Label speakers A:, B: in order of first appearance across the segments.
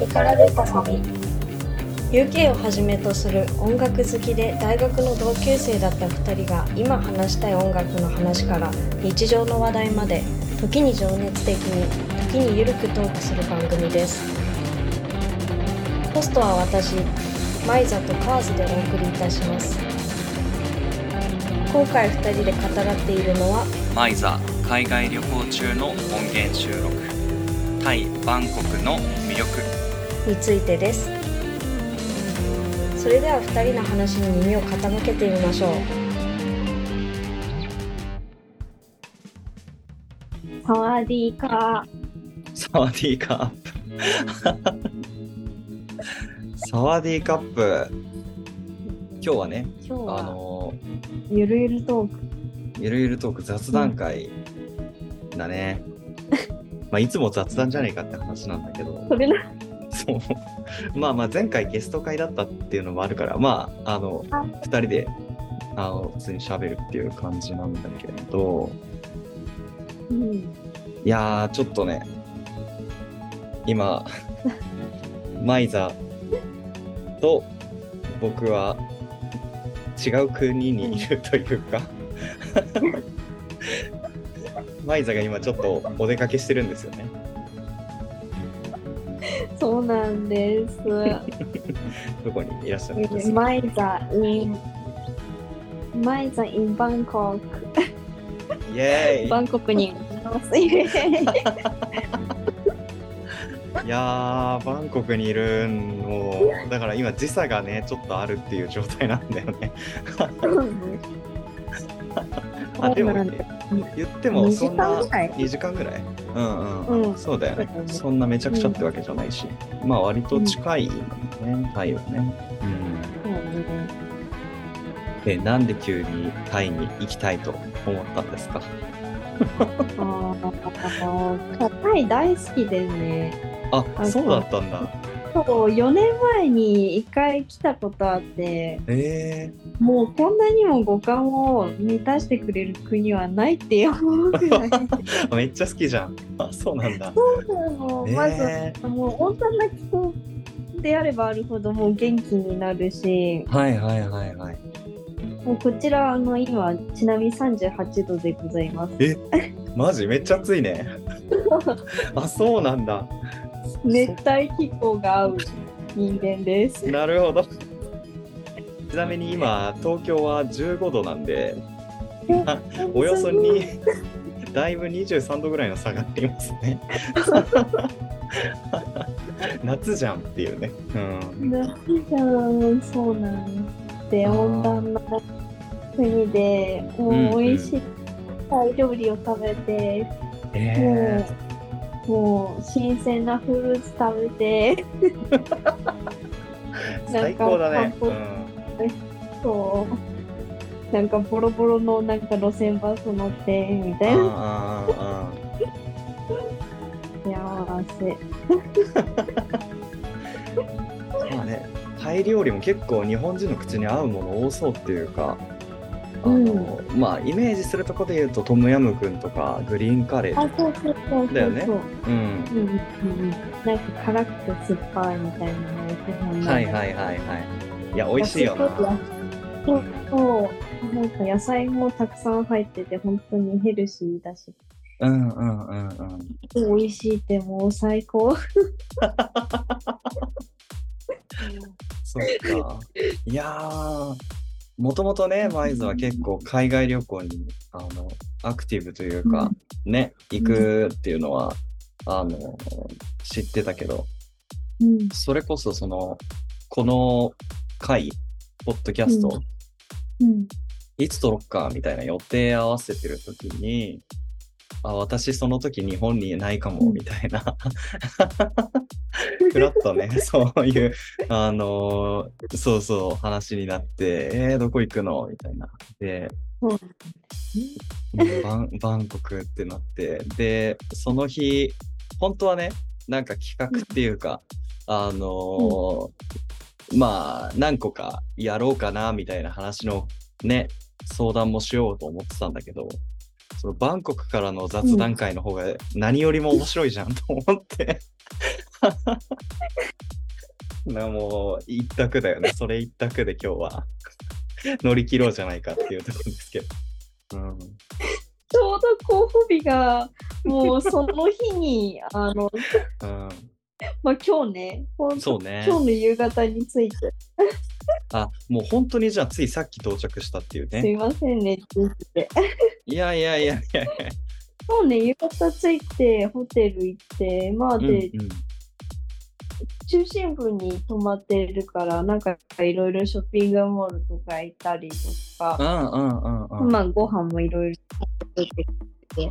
A: エカラルタサミ
B: UK をはじめとする音楽好きで大学の同級生だった2人が今話したい音楽の話から日常の話題まで時に情熱的に時にゆるくトークする番組です。ホストは私マイザとカーズでお送りいたします。今回2人で語らっているのは
C: マイザ海外旅行中の音源収録。タイ・バンコクの魅力
B: についてです。それでは2人の話に耳を傾けてみましょう。
A: サワディーカ
C: サワディーカップ。サワディーカップ。今日はね
A: ー今日は。
C: あの
A: ゆるゆるトーク。
C: ゆるゆるトーク雑談会だね、まあいつも雑談じゃねえかって話なんだけど。
A: それな
C: そう。まあまあ前回ゲスト会だったっていうのもあるから、まあ、あの、
A: あ
C: 二人で、あの、普通に喋るっていう感じなんだけれど、
A: うん。
C: いやー、ちょっとね、今、マイザと僕は違う国にいるというか、マイザが今ちょっとお出かけしてるんですよね。
A: そうなんです。
C: どこにいらっしゃるんですか？
A: マイザ in マイザ in バンコク。
C: イエーイ。
A: バンコクにいます。
C: いやー、バンコクにいるの、だから今時差がね、ちょっとあるっていう状態なんだよね。あ、でも言ってもそんな
A: 2時間ぐらい。
C: 2時間ぐらい？うんうん、
A: うん
C: そうだよね
A: そ
C: んなめちゃくちゃってわけじゃないし、まあ割と近いね、タイはね。うん。で、なんで急にタイに行きたいと思ったんですか？
A: ああ、タイ大好きでね。
C: あ、
A: あ
C: そうだったんだ。
A: そう、4年前に1回来たことあって、
C: え
A: もうこんなにも五感を満たしてくれる国はないって思うくらい。
C: ー、めっちゃ好きじゃん。あ、そうなんだ。
A: もうまず、
C: え
A: もう温暖な気候であればあるほどもう元気になるし、
C: はいはいはいはい。
A: もうこちらあの今ちなみに38度でございます。
C: マジ？めっちゃ暑いね。あ、そうなんだ。
A: 熱帯気候が合う人間です。
C: なるほど。ちなみに今、東京は15度なんで、あおよそに、だいぶ23度ぐらいの差がありますね。夏じゃんっていうね。うん。
A: なんかそうなんです。で、温暖な国で、もう美味しいタイ料理を食べて、
C: え
A: もう、もう新鮮なフルーツ食べて、
C: ー、最高だね。うん。
A: そう、なんかボロボロのなんか路線バス乗って、みたいな。幸せ。
C: あ まあね、タイ料理も結構日本人の口に合うもの多そうっていうか、あ
A: うん
C: の、まあイメージするとこで言うとトムヤムクンとかグリーンカレー
A: あ、
C: とか、
A: そうそうそうそう。
C: だよね
A: そう
C: うん。
A: うんうんうん。なんか辛くて酸っぱいみたいなのを基本
C: はいはいはいはい。いや、美味しいよな。
A: そうそう。なんか野菜もたくさん入ってて、本当にヘルシーだし、
C: うんうんうんうん。
A: 美味しいってもう最高。
C: そっか。いやー、もともとね、マイズは結構海外旅行にあのアクティブというか、ね、行くっていうのは、あの、知ってたけど、
A: うん。
C: それこそその、この回、ポッドキャスト、
A: うんうん。
C: いつ撮ろっかみたいな予定合わせてる時に、あ、私その時日本にいないかも、
A: うん。
C: みたいな。ふらっとね、そういう、あのーそうそう、話になって、えー、どこ行くの？みたいな。で、バン バンコクってなって、で、その日、本当はね、なんか企画っていうか、あのーまあ、何個かやろうかな、みたいな話のね、相談もしようと思ってたんだけど、そのバンコクからの雑談会の方が何よりも面白いじゃんと思って、なもう一択だよね。それ一択で今日は乗り切ろうじゃないかっていうところですけど。うん、
A: ちょうど候補日が、もうその日に、あの、
C: うん、
A: まあ今日ね、
C: そうね。
A: 今日の夕方について、
C: あ、もう本当にじゃあついさっき到着したっていう
A: すい
C: ね。
A: ませんね。
C: いやいやいやいやいや。
A: 今日ね、夕方着いて、ホテル行って、まあ
C: うん
A: で、
C: うん
A: 中心部に泊まってるから、なんかいろいろショッピングモールとか行ったりと
C: う
A: か、
C: んうんうんうん。
A: まあご飯もいろいろ食べてきて、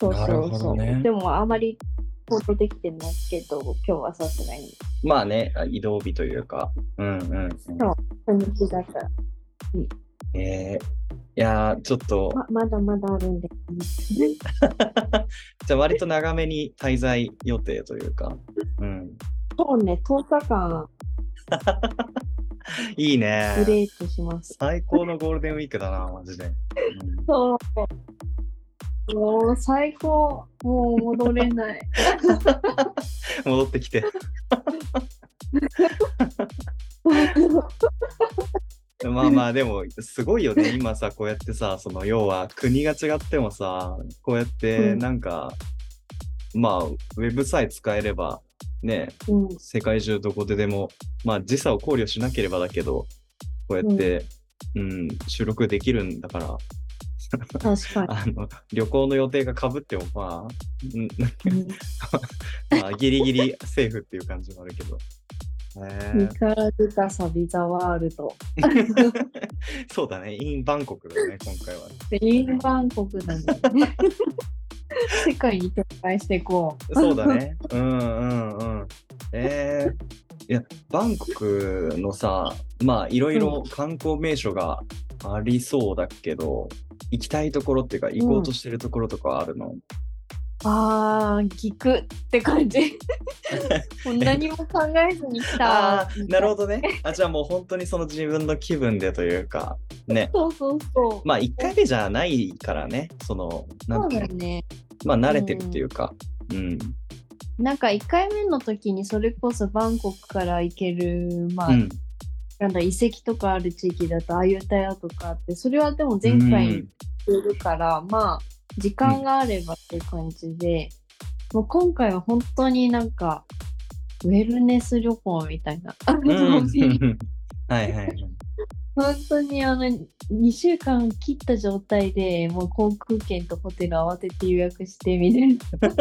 A: そうそうそう。
C: ね
A: でもあまり行動できてないけど、今日はさすがに。
C: まあね、移動日というか。うんうん、うん。
A: 初日だから、
C: えー、いやー、ちょっと、
A: ままだまだあるんで。
C: じゃあ割と長めに滞在予定というか。うん。
A: そうね、10日間
C: いいね
A: グ。レートします。
C: 最高のゴールデンウィークだな、マジで。うん
A: そう。もう最高。もう戻れない。
C: 戻ってきて。まあまあでもすごいよね今さこうやってさその要は国が違ってもさこうやって
A: うん
C: なんか、まあウェブさえ使えればね
A: うん、
C: 世界中どこででもまあ時差を考慮しなければだけどこうやって、うん収録できるんだから
A: 確かに。
C: あの旅行の予定がかぶってもまあ、うん
A: うん
C: まあギリギリセーフっていう感じもあるけど。
A: ニカラグタサビザワールド。
C: そうだね、インバンコクだね、今回は。
A: インバンコクだね。世界に展開していこう。
C: そうだね。うんうんうん。えー、いや、バンコクのさ、まあ、いろいろ観光名所がありそうだけど、行きたいところっていうか、行こうとしてるところとかあるの、
A: あー、聞くって感じ。もう何も考えずに来た。
C: ああ、なるほどね。あ、じゃあもう本当にその自分の気分でというか、ね。
A: そうそうそう。
C: まあ、1回目じゃないからね、その、なんていうの？
A: ね。
C: まあ、慣れてるっていうか、うん。
A: なんか1回目の時にそれこそバンコクから行ける、まあ、
C: うん。
A: なんだ遺跡とかある地域だとアユタヤとかあってそれはでも前回行ってるから、まあ時間があればっていう感じで、もう今回は本当になんかウェルネス旅行みたいな、
C: うん。う んはいはいはい。
A: 本当にあの2週間切った状態でもう航空券とホテル慌てて予約してみた い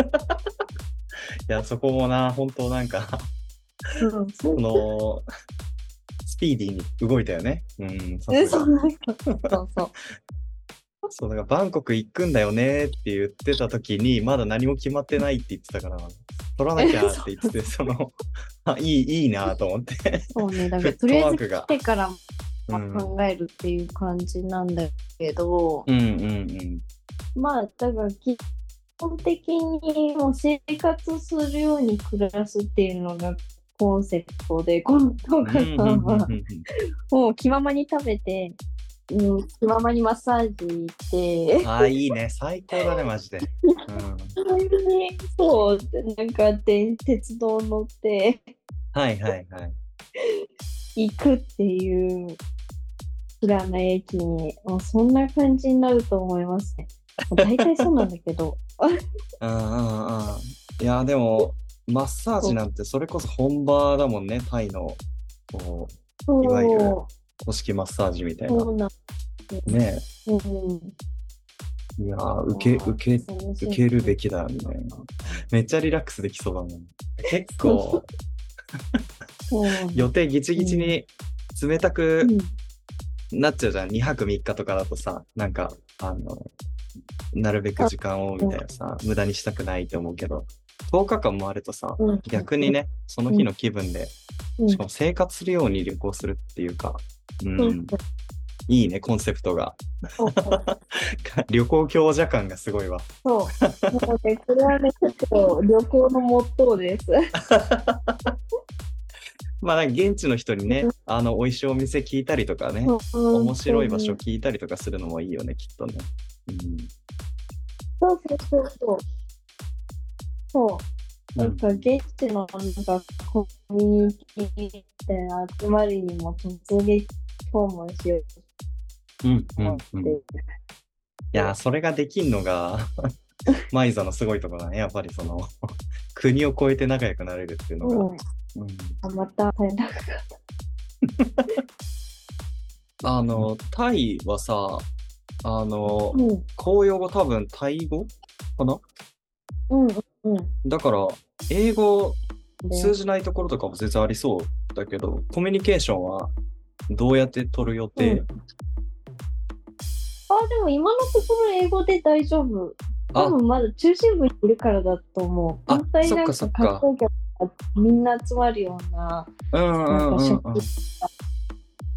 C: や、そこもな、本当なんか、
A: そうそう
C: その、スピーディーに動いたよね。うん、
A: そうそうそう。
C: そう、だからバンコク行くんだよねって言ってた時に、まだ何も決まってないって言ってたから、取らなきゃって言ってて、その、あ、いい、いいなと思って。
A: そうね、だからとりあえず来。てから
C: うん、
A: 考えるっていう感じなんだけど、
C: うんうんうん。
A: まあ、だから基本的にもう生活するように暮らすっていうのがコンセプトで、この動画さんはもう気ままに食べて、うん、気ままにマッサージ行って、
C: ああ、いいね。最高だね、マジで。うん、
A: そう、なんかで鉄道乗って
C: はいはいはい。
A: 行くっていう知らない駅に、もうそんな感じになると思いますね。大体そうなんだけど。
C: うんうんうん。いや、でも、マッサージなんてそれこそ本場だもんね、タイの。こ
A: そう
C: いわゆるう、公式マッサージみたいな。
A: なん
C: ね
A: うん
C: いやー、受け、受け、受けるべきだみたいな。めっちゃリラックスできそうだもん。結構、予定ギチギチに冷たく
A: うん
C: なっちゃうじゃん。2泊3日とかだとさ、なんか、あの、なるべく時間をみたいなさ、無駄にしたくないと思うけど、10日間もあるとさ、
A: うん
C: 逆にね、その日の気分で、
A: うん
C: しかも生活するように旅行するっていうか、う
A: ん
C: いいね、コンセプトが。旅行強者感がすごいわ。
A: そう。もうね、これはね、ちょっと旅行のモットーです。
C: まあ、現地の人にね、あの、美味しいお店聞いたりとかね、面
A: 面
C: 白い場所聞いたりとかするのもいいよね、きっとね。うん、
A: そうそうそうそう。そう。なんか現地のなんかコミュニティみたいな集まりにも突撃訪問しよう
C: うん
A: と思って。
C: うんうん。いや、それができんのが、マイザのすごいところだね。やっぱりその、国を越えて仲良くなれるっていうのが。
A: うん、
C: うん
A: あまた大変
C: あの、タイはさ、あの、
A: うん
C: 公用語多分タイ語かな？
A: うんうん。
C: だから、英語
A: で
C: 通じないところとかも全然ありそうだけど、コミュニケーションはどうやって取る予定、
A: うん。あ、でも今のところ英語で大丈夫。
C: あ。
A: 多分まだ中心部にいるからだと思う。
C: あ
A: 本当になんか観光客がみんな集まるような、
C: うんうん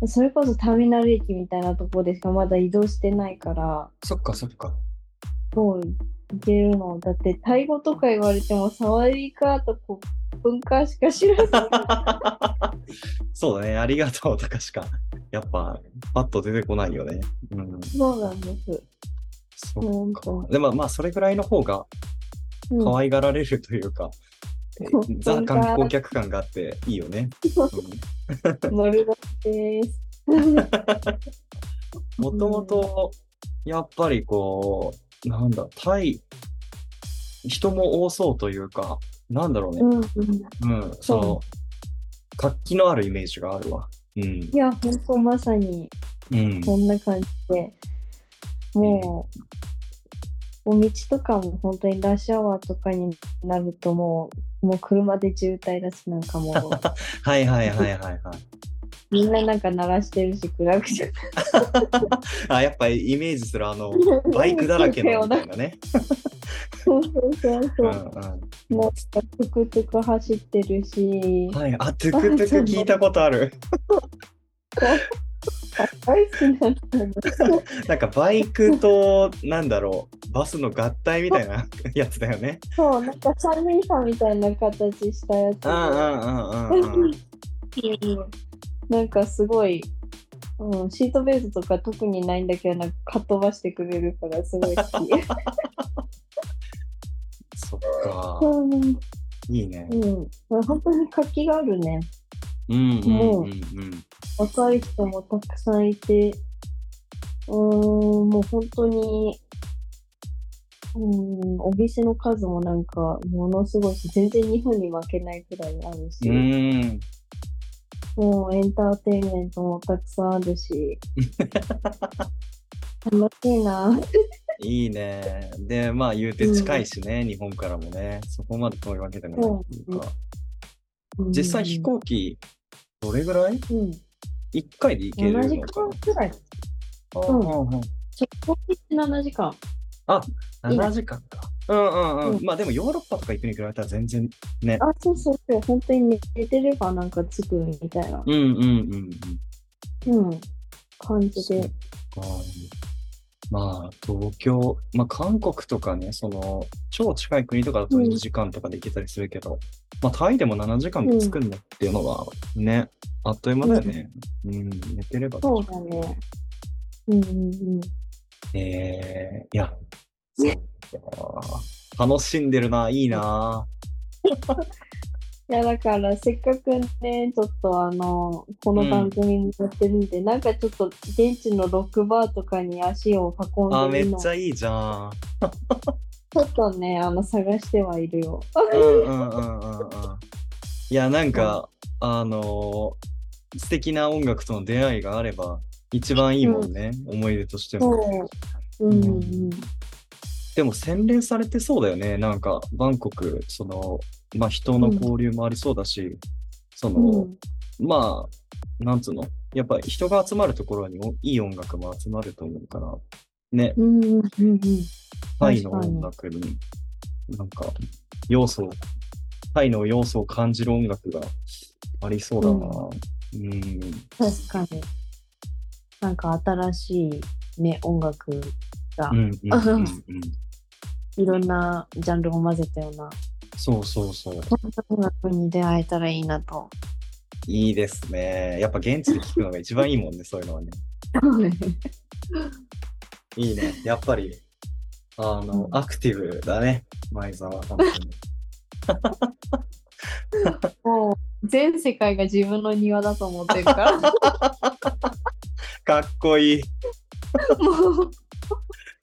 A: それこそターミナル駅みたいなところでしかまだ移動してないから、
C: そっかそっか。
A: もういけるの。だってタイ語とか言われても、サワディーカーとこ文化しか知らない。
C: そうだね、ありがとうとかしか、やっぱ、パッと出てこないよね。うん、
A: そうなんです。
C: そ
A: 本
C: っか
A: 当。
C: でもまあ、それぐらいの方が
A: うん
C: 可愛がられるというか、
A: うん
C: ザ観光客感があっていいよね。
A: ノルドです。
C: もともと、やっぱりこう、なんだ、タイ、人も多そうというか、なんだろうね。
A: うんうん、
C: うん、その、活気のあるイメージがあるわ。うん。
A: いや、本当まさに
C: うん。
A: こんな感じで、もう、お道とかも本当にラッシュアワーとかになるともう、もう車で渋滞だし、なんかもう、
C: はいはいはいはいはい。
A: みんななんか鳴らしてるし、暗くて。
C: あ、やっぱりイメージするあの、バイクだらけのみたいなね。
A: そうそうそう
C: う
A: そう。
C: んうん。
A: なんかトゥクトゥク走ってるし、
C: はい、あ、トゥクトゥク聞いたことある。
A: 大好きなん
C: かバイクと、なんだろう、バスの合体みたいなやつだよね。
A: そう、なんか三人さんみたいな形したやつで。
C: うんうんうんうんうん。
A: うんなんかすごい、うん、シートベルトとか特にないんだけど、なんかかっ飛ばしてくれるからすごい好き。
C: そっか。
A: うん、
C: いいね。
A: うん、本当に活気があるね。
C: うんうんうんうん。
A: 若い人もたくさんいて、うーん、もう本当に、うん、お店の数もなんかものすごいし、全然日本に負けないくらいあるし、
C: うん。
A: もうエンターテインメントもたくさんあるし、楽しいな。
C: いいね。で、まあ言うて近いしね、日本からもね。そこまで遠いわけでもないっていうか。実際飛行機、どれぐらい？
A: うん、
C: ?1 回で行けるの
A: 7時
C: か
A: 間くらい。
C: な
A: うん
C: うんうん
A: 直行7時間。
C: 7時間か。うんうんうん。
A: うん
C: まあでもヨーロッパとか行くに比べたら全然ね。
A: あ、そうそうそう、本当に寝てればなんか着くみたいな、
C: うんうんうんうん。
A: うん、感じで。
C: まあ東京、まあ韓国とかね、その超近い国とかだと
A: うん
C: 2時間とかで行けたりするけど、まあタイでも7時間で着くんだっていうのはね、あっという間だよね。うん、寝てれば。
A: そうだね。うんうんうん。
C: えー、いや、そっか楽しんでるな、いいな。
A: いや、だから、せっかくね、ちょっとあの、この番組にやってるんで、なんかちょっと現地のロックバーとかに足を運
C: あ、
A: んでるの、ち
C: めっちゃいいじゃん。
A: ょっとね、あの、探してはいるよ。
C: うんうんうんうんうん。いや、なんか、あのー素敵な音楽との出会いがあれば、一番いいもんね、思い出としても。
A: そう。うんうん
C: でも洗練されてそうだよね。なんか、バンコク、その、まあ人の交流もありそうだし、その、
A: うん。
C: まあ、なんつうの？やっぱ人が集まるところにおいい音楽も集まると思うから、ね、
A: うんうんうんうん。
C: タイの音楽に、なんか、要素を、タイの要素を感じる音楽がありそうだな。うん。
A: 確かに。なんか新しいね、音楽が
C: うん、うん、うん、うん。
A: いろんなジャンルを混ぜたような、
C: そうそうそう。
A: そんな音楽に出会えたらいいなと。
C: いいですね。やっぱ現地で聞くのが一番いいもんね、そういうのはね。いいね。やっぱり、あの、
A: うん
C: アクティブだね、前澤。本当に
A: もう全世界が自分の庭だと思ってるから。
C: かっこいい。
A: もう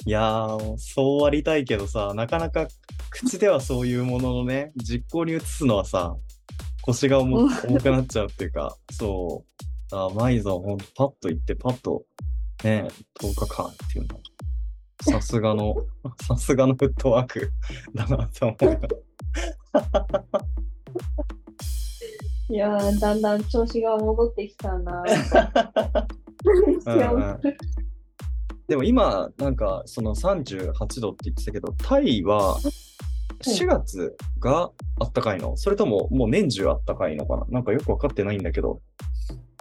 C: いやー、そうありたいけどさ、なかなか口ではそういうもののね、実行に移すのはさ、腰が重くなっちゃうっていうか、そう。あマイゾン、ほんとパッと行って、パッと、ね、10日間っていうの。さすがの、さすがのフットワークだなと思うよ。
A: いやーだんだん調子が戻ってきたな。
C: うんうんでも今、なんかその38度って言ってたけど、タイは4月があったかいの？それとももう年中あったかいのかな？なんかよくわかってないんだけど。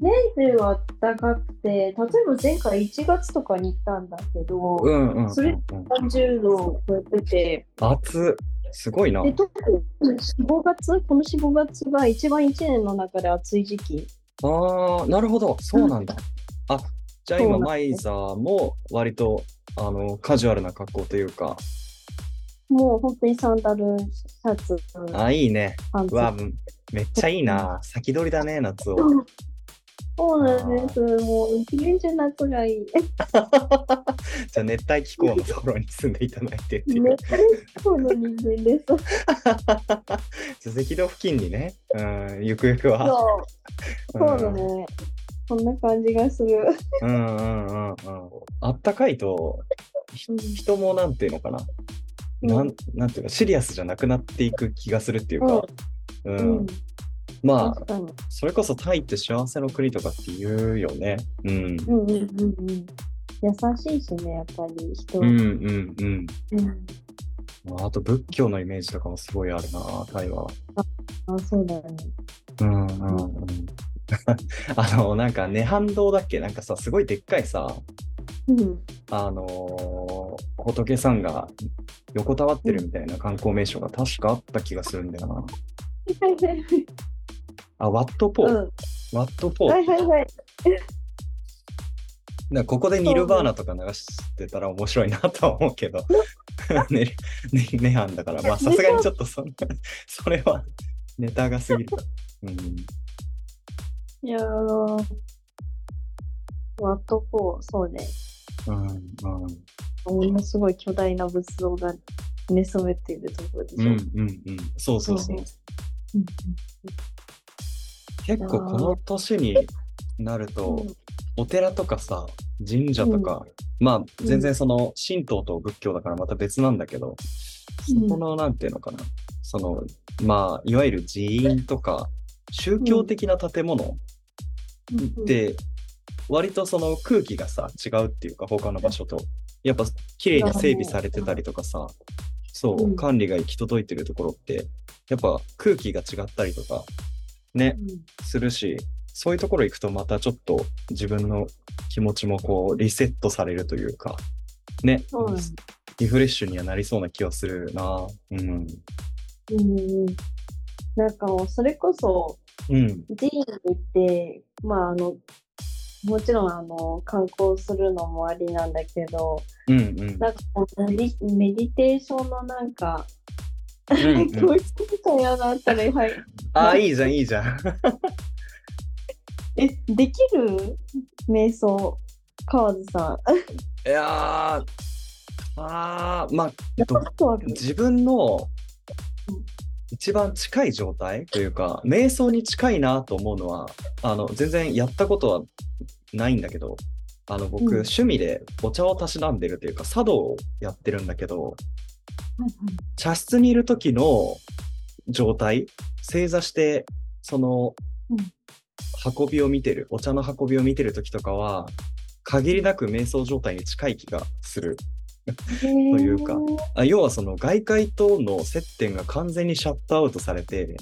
A: 年中は暖かくて、例えば前回1月とかに行ったんだけど、
C: うんうんうんうん、
A: それ30度を超えてて、
C: 暑っすごいな。
A: で特に4、5月、この4、5月が一番1年の中で暑い時期。
C: ああ、なるほど。そうなんだ。あ、じゃあ今、マイザーも割とあのカジュアルな格好というか。
A: もう本当にサンダル、シャツ、
C: あ、いいね。わ、めっちゃいいな。先取りだね、夏を。
A: そうなんです。もう一年中夏がいい。
C: じゃあ熱帯気候のところに住んでいただいてっていう。
A: ね、そうの人間です。
C: じゃあ赤道付近にね、うん、ゆくゆくは。
A: そう、そうだね。そんな感じがする。
C: うんうんうんうん。あったかいと、人もなんていうのかな。なんなんていうの、シリアスじゃなくなっていく気がするっていうか。うん。
A: うん、
C: まあ。それこそタイって幸せの国とかって言うよね。うん。
A: うんうんうんうん。優しいしね、やっぱり人。
C: うんうんうん。
A: うん
C: まああと仏教のイメージとかもすごいあるな、タイは。
A: あ、そうだよね。
C: うんうんうん。あの、なんか、涅槃堂だっけ？なんかさ、すごいでっかいさ、
A: うん。
C: あのー仏さんが横たわってるみたいな観光名所が確かあった気がするんだよな。あ、ワットポー。
A: うん。
C: ワットポー。
A: はいはいはい。
C: なここでニルバーナとか流してたら面白いなとは思うけど、ね、ね、ネハンだから、まあさすがにちょっとそそれはネタが過ぎる。うん、
A: いやー。ワットポー、そうね。
C: うん、うん、
A: ものすごい巨大な仏像が寝そべっているところでしょ。
C: うん、うん、うん、そうそうそう。
A: うん
C: 結構この年になると、お寺とかさ、神社とか、まあ全然その神道と仏教だからまた別なんだけど、
A: うん
C: そこのなんていうのかな、その、まあいわゆる寺院とか、宗教的な建物
A: うん、
C: で、割とその空気がさ、違うっていうか、他の場所と。やっぱ綺麗に整備されてたりとかさ、そうう、
A: ん
C: 管理が行き届いてるところって、やっぱ空気が違ったりとか、ね、するし、そういうところ行くとまたちょっと自分の気持ちもこうリセットされるというか、ね、リフレッシュにはなりそうな気はするな。うん。
A: うんうんなんかそれこそ
C: うん。
A: 寺院に行って、まああの、もちろんあの観光するのもありなんだけど、
C: うんうん。
A: なんかメディテーションのなんか、
C: うんうん
A: 教室みたいなのあったら、はい。
C: あ、いいじゃん、いいじゃん。
A: え、できる瞑想、川津さん。
C: いやー、あ、まあ、自分の一番近い状態というか、瞑想に近いなと思うのは、あの、全然やったことはないんだけど、あの、僕、
A: うん。
C: 趣味でお茶をたしなんでるというか、茶道をやってるんだけど、茶室にいる時の状態、正座して、その
A: うん、
C: 運びを見てる、お茶の運びを見てる時とかは、限りなく瞑想状態に近い気がする。
A: と
C: いうかあ要はその外界との接点が完全にシャットアウトされて、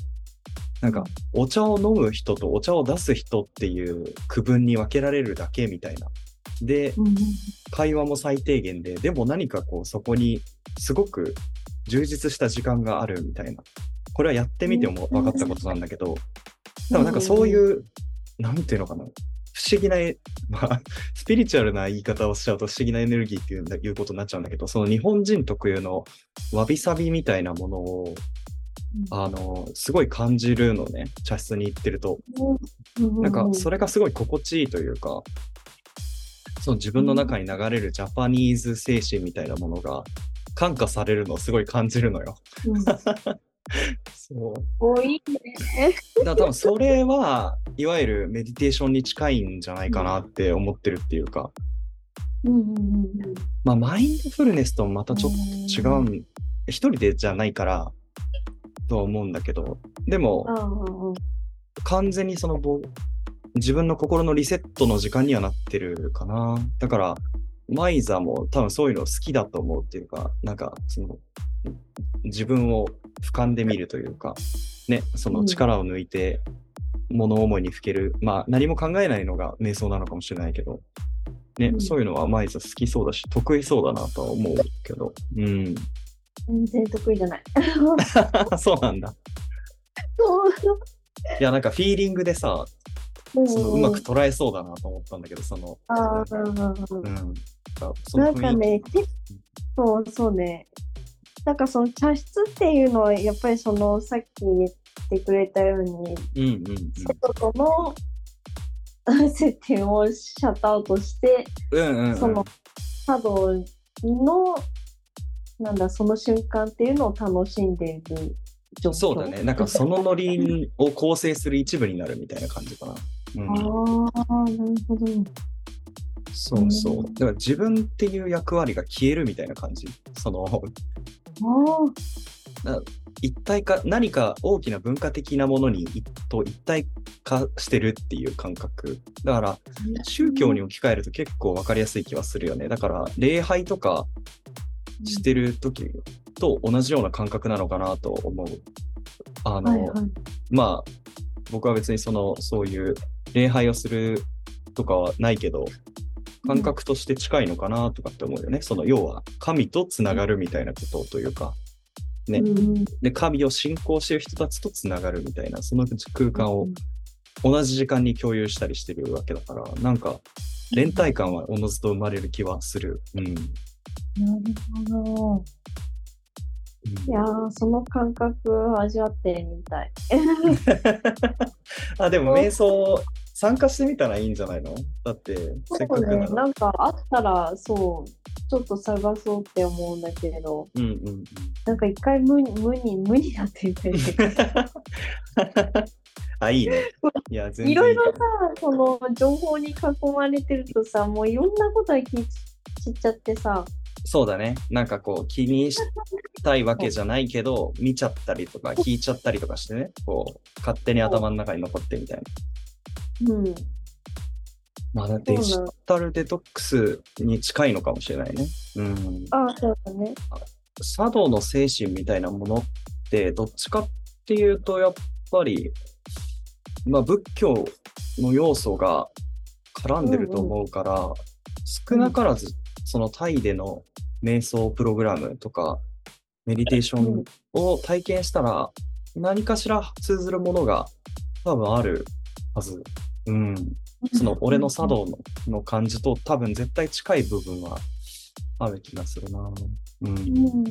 C: なんかお茶を飲む人とお茶を出す人っていう区分に分けられるだけみたいな。で、会話も最低限で、でも何かこうそこにすごく充実した時間があるみたいな。これはやってみても分かったことなんだけど、多分なんかそういう、なんていうのかな。不思議な、まあ、スピリチュアルな言い方をしちゃうと不思議なエネルギーっていういうことになっちゃうんだけど、その日本人特有のわびさびみたいなものをあの、すごい感じるのね、茶室に行ってると。なんか、そ
A: れ、
C: れがすごい心地いいというか、その自分の中に流れるジャパニーズ精神みたいなものが感化されるのをすごい感じるのよ。
A: うん、
C: そう。
A: おいいね。
C: だ多分それはいわゆるメディテーションに近いんじゃないかなって思ってるっていうか、
A: うんうんうん
C: まあマインドフルネスともまたちょっと違
A: うん。
C: うん、一人でじゃないからとは思うんだけど、でも完全にそのぼ自分の心のリセットの時間にはなってるかな。だから、マイザも多分そういうの好きだと思うっていうか、なんかその自分を俯瞰で見るというか、ね、その力を抜いて物思いにふける、まあ何も考えないのが瞑想なのかもしれないけど、ね、
A: うん。
C: そういうのはマイザ好きそうだし、得意そうだなとは思うけど、うん。
A: 全然得意じゃない。
C: そうなんだ。いや、なんかフィーリングでさ、
A: そう
C: そのうまく捉えそうだなと思ったんだけど、その、
A: ああ、
C: うん。なんか
A: ね、結構そうね、なんかその茶室っていうのは、やっぱりそのさっき言ってくれたように、
C: 気。うんうんうん。
A: 外との接点をシャットアウトして、
C: うんうんうん、
A: その茶道の、なんだ、その瞬間っていうのを楽しんでいる状況。
C: そうだね。なんかそのノリを構成する一部になるみたいな感じかな。うん、
A: ああ、なるほど。
C: そうそう。だから自分っていう役割が消えるみたいな感じ。その
A: ああ、
C: 一体化、何か大きな文化的なものに一と一体化してるっていう感覚。だから宗教に置き換えると結構わかりやすい気はするよね。だから礼拝とかしてる時と同じような感覚なのかなと思う。あの、
A: はいはい。
C: まあ、僕は別にその、そういう礼拝をするとかはないけど、感覚として近いのかなとかって思うよね。その、要は、神とつながるみたいなことというか、ね
A: うん
C: で、神を信仰してる人たちとつながるみたいな、その空間を同じ時間に共有したりしてるわけだから、なんか、連帯感はおのずと生まれる気はする。うん。
A: なるほど。いやー、その感覚を味わってみたい。
C: あ、でも瞑想参加してみたらいいんじゃないの？だって、せっかくなら。
A: なんかあったら、そう、ちょっと探そうって思うんだけど、
C: うんうんうん。
A: なんか一回無に、無に、無になってみたい
C: あ、いいね。いや、全然
A: いろいろ
C: か
A: さ、その情報に囲まれてるとさ、もういろんなことが聞いちゃってさ、
C: そうだね。なんかこう、気にしたいわけじゃないけど、見ちゃったりとか、聞いちゃったりとかしてね、こう、勝手に頭の中に残ってみたいな。
A: うん。
C: まあ、
A: そうなの
C: デジタルデトックスに近いのかもしれないね。うん。
A: ああ、そうだね。
C: 茶道の精神みたいなものって、どっちかっていうと、やっぱり、まあ、仏教の要素が絡んでると思うから、少なからず、そのタイでの瞑想プログラムとか、メディテーションを体験したら、何かしら通ずるものが多分あるはず。うん。その俺の茶道のの感じと多分絶対近い部分はある気がするな。うん。
A: うん。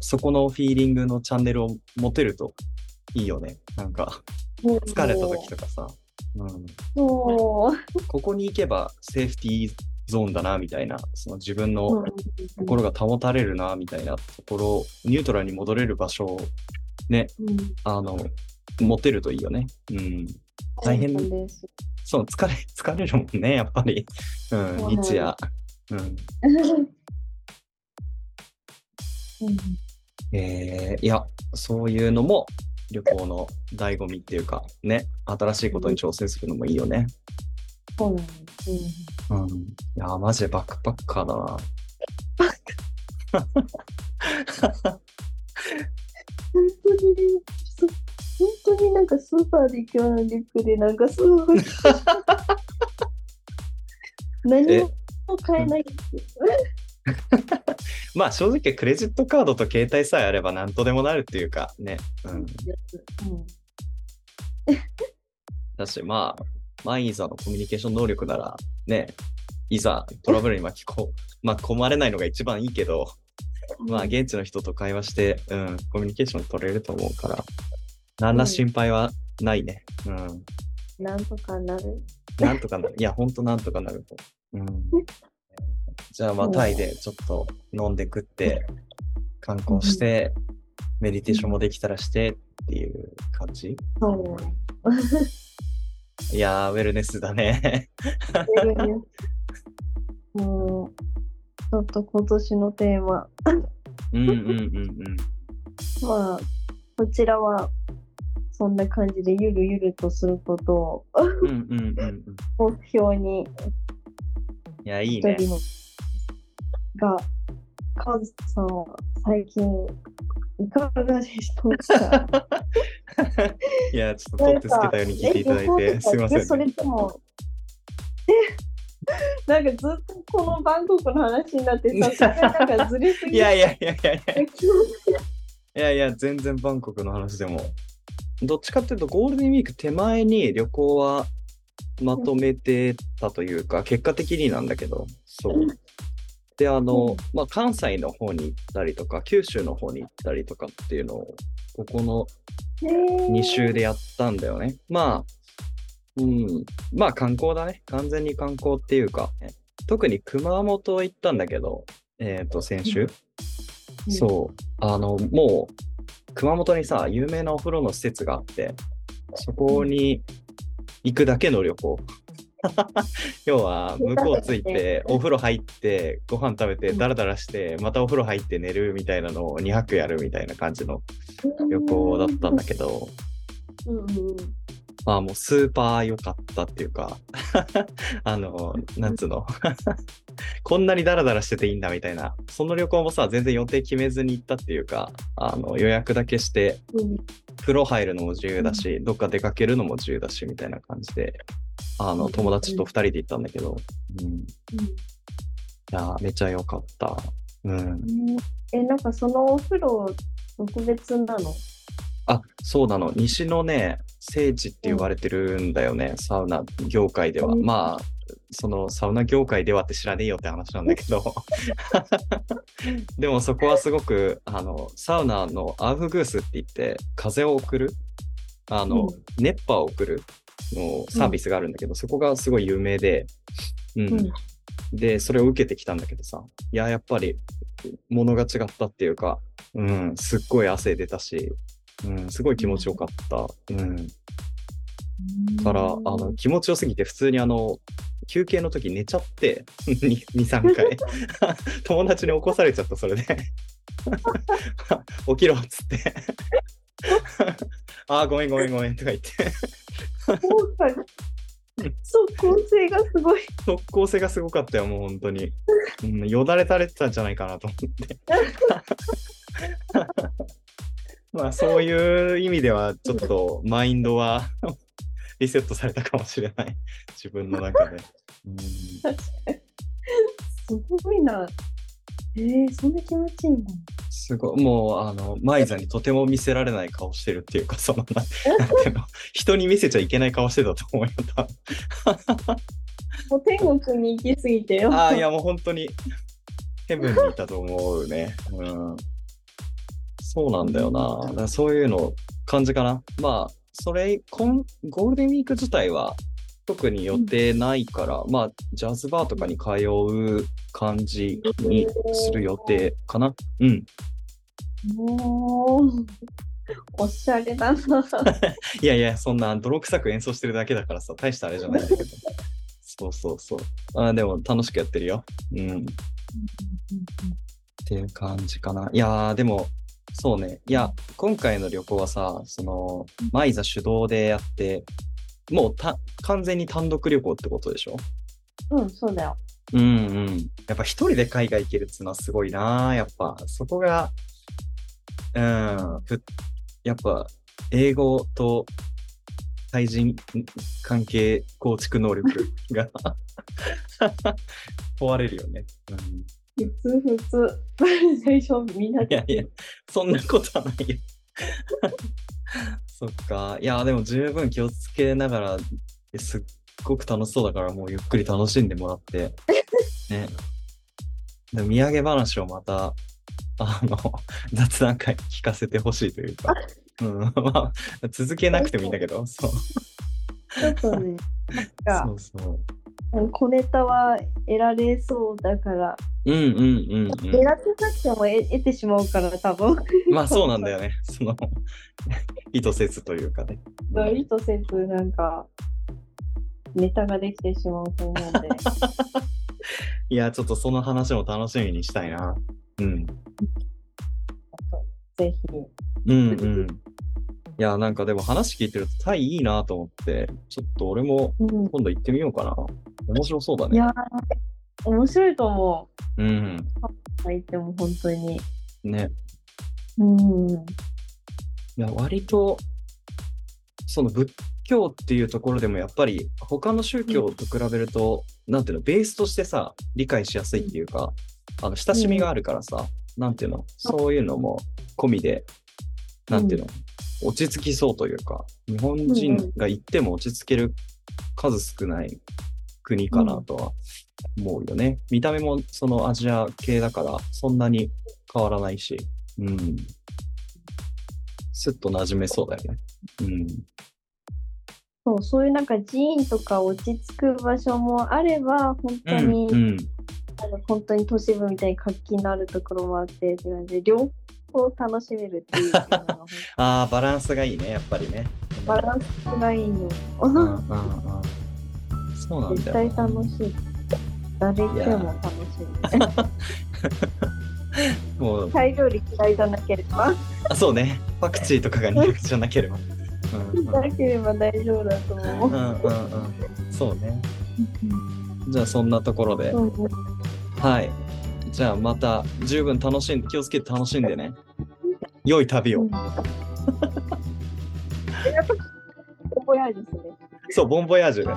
C: そこのフィーリングのチャンネルを持てるといいよね。なんか、
A: 疲
C: 疲れた時とかさ、うん。ここに行けばセーフティーゾーンだな、みたいな、その自分
A: う
C: の
A: ん
C: 心が保たれるな、みたいなところ、ニュートラルに戻れる場所をね、
A: うん
C: あの、持てるといいよね。うん。大変
A: です。
C: そう、疲れ、疲れるもんね、やっぱり。うん、日夜。うん。
A: うん
C: えーいや、そういうのも旅行の醍醐味っていうか、ね、新しいことに挑戦するのもいいよね。
A: そうなんです。うん
C: うん。いや、マジでバックパッカーだな。
A: 本当に、そ本当になんかスーパーで今日のリュックでなんかすごい。何も買えない。
C: まあ正直クレジットカードと携帯さえあれば何とでもなるっていうかね。うん。だしまあ、マイーザのコミュニケーション能力ならね、いざトラブルに巻きこ 巻き込まれないのが一番いいけど、まあ、現地の人と会話して、うん、コミュニケーション取れると思うから、何ら心配はないね。うん。
A: なんとかなる。
C: なんとかなる。いや、ほんとなんとかなると。うん。じゃあ、まあ、タイでちょっと飲んで食って、観光して、メディテーションもできたらしてっていう感じ？
A: そう。
C: いやー、ウェルネスだね。
A: もう、ちょっと今年のテーマ。
C: うんうんうんうん。
A: まあ、こちらは、そんな感じでゆるゆるとすることを
C: うんうんうんうん。
A: 目標に
C: いや、いいね。
A: が、カズさんは最近、いかがでした？か
C: いや、ちょっと取ってつけたように聞いていただいて、すいません、
A: それとも、え、なんかずっとこのバンコクの話になってさ、それなんかずれすぎ
C: いやいやいやいやいや。いやいや、全然バンコクの話でも。どっちかっていうと、ゴールデンウィーク手前に旅行はまとめてたというか、結果的になんだけど、そう。で、あの、まあ、関西の方に行ったりとか、九州の方に行ったりとかっていうのを、ここの2週でやったんだよね。まあ、うん、まあ観光だね。完全に観光っていうか、特に熊本行ったんだけど、えっ、と、先週。
A: うん
C: そう。あの、もう、熊本にさ、有名なお風呂の施設があって、そこに行くだけの旅行。要は、向こう着いて、お風呂入って、ご飯食べて、ダラダラして、またお風呂入って寝るみたいなのを2泊やるみたいな感じの旅行だったんだけど、
A: うん
C: まあもうスーパー良かったっていうか、あの、なんつうの、こんなにダラダラしてていいんだみたいな、その旅行もさ、全然予定決めずに行ったっていうか、あの予約だけして、
A: うん
C: 風呂入るのも自由だし、どっか出かけるのも自由だしみたいな感じで、あの友達と2人で行ったんだけど、うん、いや、めちゃ良かった。うん。
A: うんえ、なんかそのお風呂特別なの？
C: あ、そうなの。西のね、聖地って言われてるんだよね、サウナ業界では。
A: うん
C: まあ、そのサウナ業界ではって知らねえよって話なんだけど。でもそこはすごく、あの、サウナのアウフグースって言って、風を送る、あの、
A: うん
C: 熱波を送るのサービスがあるんだけど、そこがすごい有名で、うん。
A: うん
C: で、それを受けてきたんだけどさ、いや、やっぱり、物が違ったっていうか、うん、すっごい汗出たし、うん、すごい気持ちよかった。うん。だから、あの、気持ちよすぎて、普通にあの、休憩の時寝ちゃって、2、3回。友達に起こされちゃった、それで。起きろっつって。ああ、ごめんごめんごめんとか言って。
A: そうか即効性がすごい。
C: 速攻性がすごかったよ、もう本当に。うん、よだれ垂れてたんじゃないかなと思って。まあ、そういう意味では、ちょっとマインドは リセットされたかもしれない。自分の中で。うん、
A: すごいな。えー、そんな気持ちいいんだ。
C: すごい、もう、あの、マイザにとても見せられない顔してるっていうか、その、ななんていうの、人に見せちゃいけない顔してたと思うよ、多分
A: もう天国に行き過ぎてよ。
C: ああ、いやもう本当に、ヘブンにいたと思うね。うん。そうなんだよな。そういうの感じかな。まあ、それ、こんゴールデンウィーク自体は特に予定ないから、まあ、ジャズバーとかに通う感じにする予定かな。うん。
A: もう、おしゃれだな。
C: いやいや、そんな泥臭く演奏してるだけだからさ、大したあれじゃないんだけど。そうそうそう。あーでも楽しくやってるよ。うん。っていう感じかな。いやー、でも、そうね。いや、今回の旅行はさ、その、マイザ主導でやって、もうた完全に単独旅行ってことでしょ？
A: うん、そうだよ。
C: うんうん。やっぱ一人で海外行けるっていうのはすごいなやっぱ、そこが、うん、ふやっぱ、英語と対人関係構築能力が 問われるよね。うん
A: 普通、普通。バレゼーションみんない
C: やいや、そんなことはないよ。そっか。いや、でも十分気をつけながら、えすっごく楽しそうだから、もうゆっくり楽しんでもらって。ね。で土産話をまたあの、雑談会聞かせてほしいというか、うん、まあ、続けなくてもいいんだけど、そう。
A: ちょっとね、なんか
C: そうそう。
A: 小ネタは得られそうだから、
C: うんうんうん
A: 狙ってなくても得得てしまうから、多分。
C: うん。まあそうなんだよね。その、意図せずというかね。
A: 意図せず、なんか、ネタができてしまうと思うんで。
C: いや、ちょっとその話も楽しみにしたいな。うん。
A: ぜひ。
C: うんうん。いや、なんかでも話聞いてるとタイいいなと思って、ちょっと俺も
A: うん、
C: 今度行ってみようかな。面白そうだね。
A: いやー、面白いと思
C: うん。
A: う。相手も本当に。
C: ね。
A: うん。
C: いや、割と、その仏教っていうところでもやっぱり他の宗教と比べると、なんていうの、ベースとしてさ、理解しやすいっていうか、あの、親しみがあるからさ、なんていうの、そういうのも込みで、なんていうの、落ち着きそうというか、日本人が行っても落ち着ける数少ない国かなとは思うよね。見た目もそのアジア系だから、そんなに変わらないし、うん。スッと馴染めそうだよね。うん。
A: そう、そういうなんか寺院とか落ち着く場所もあれば、本当に、
C: うんうん、
A: あの本当に都市部みたいに活気のあるところもあってって感じで、両方楽しめるっていう
C: ああ、バランスがいいね、やっぱりね。
A: バランスがいいの。
C: うんうんうん。そうなん
A: 絶
C: だよ
A: 対。楽しい。誰でも楽しい。
C: もう、
A: タイ料理嫌いじゃなければ、
C: あそうね。パクチーとかが苦手じゃなければ。うんうん
A: なければ大丈夫だと思う。
C: うんうんうん。そうね。じゃあそんなところで、
A: うん
C: はい。じゃあまた十分楽しんで、気をつけて楽しんでね。良い旅を。
A: うん やっぱボヤですね。
C: そう、ボンボヤージュね。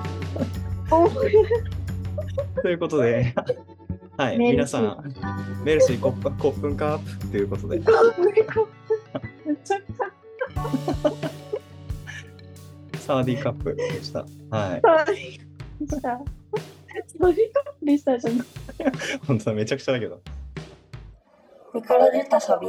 A: お
C: ということで、はい、皆さん、メルシーコップコップンカープということで、
A: めちゃくち
C: サーディーカップでした。はい。
A: ゃはい。じゃあ、それがでしたじゃん。
C: 本当はめちゃくちゃだけど。
B: 身から出たサビ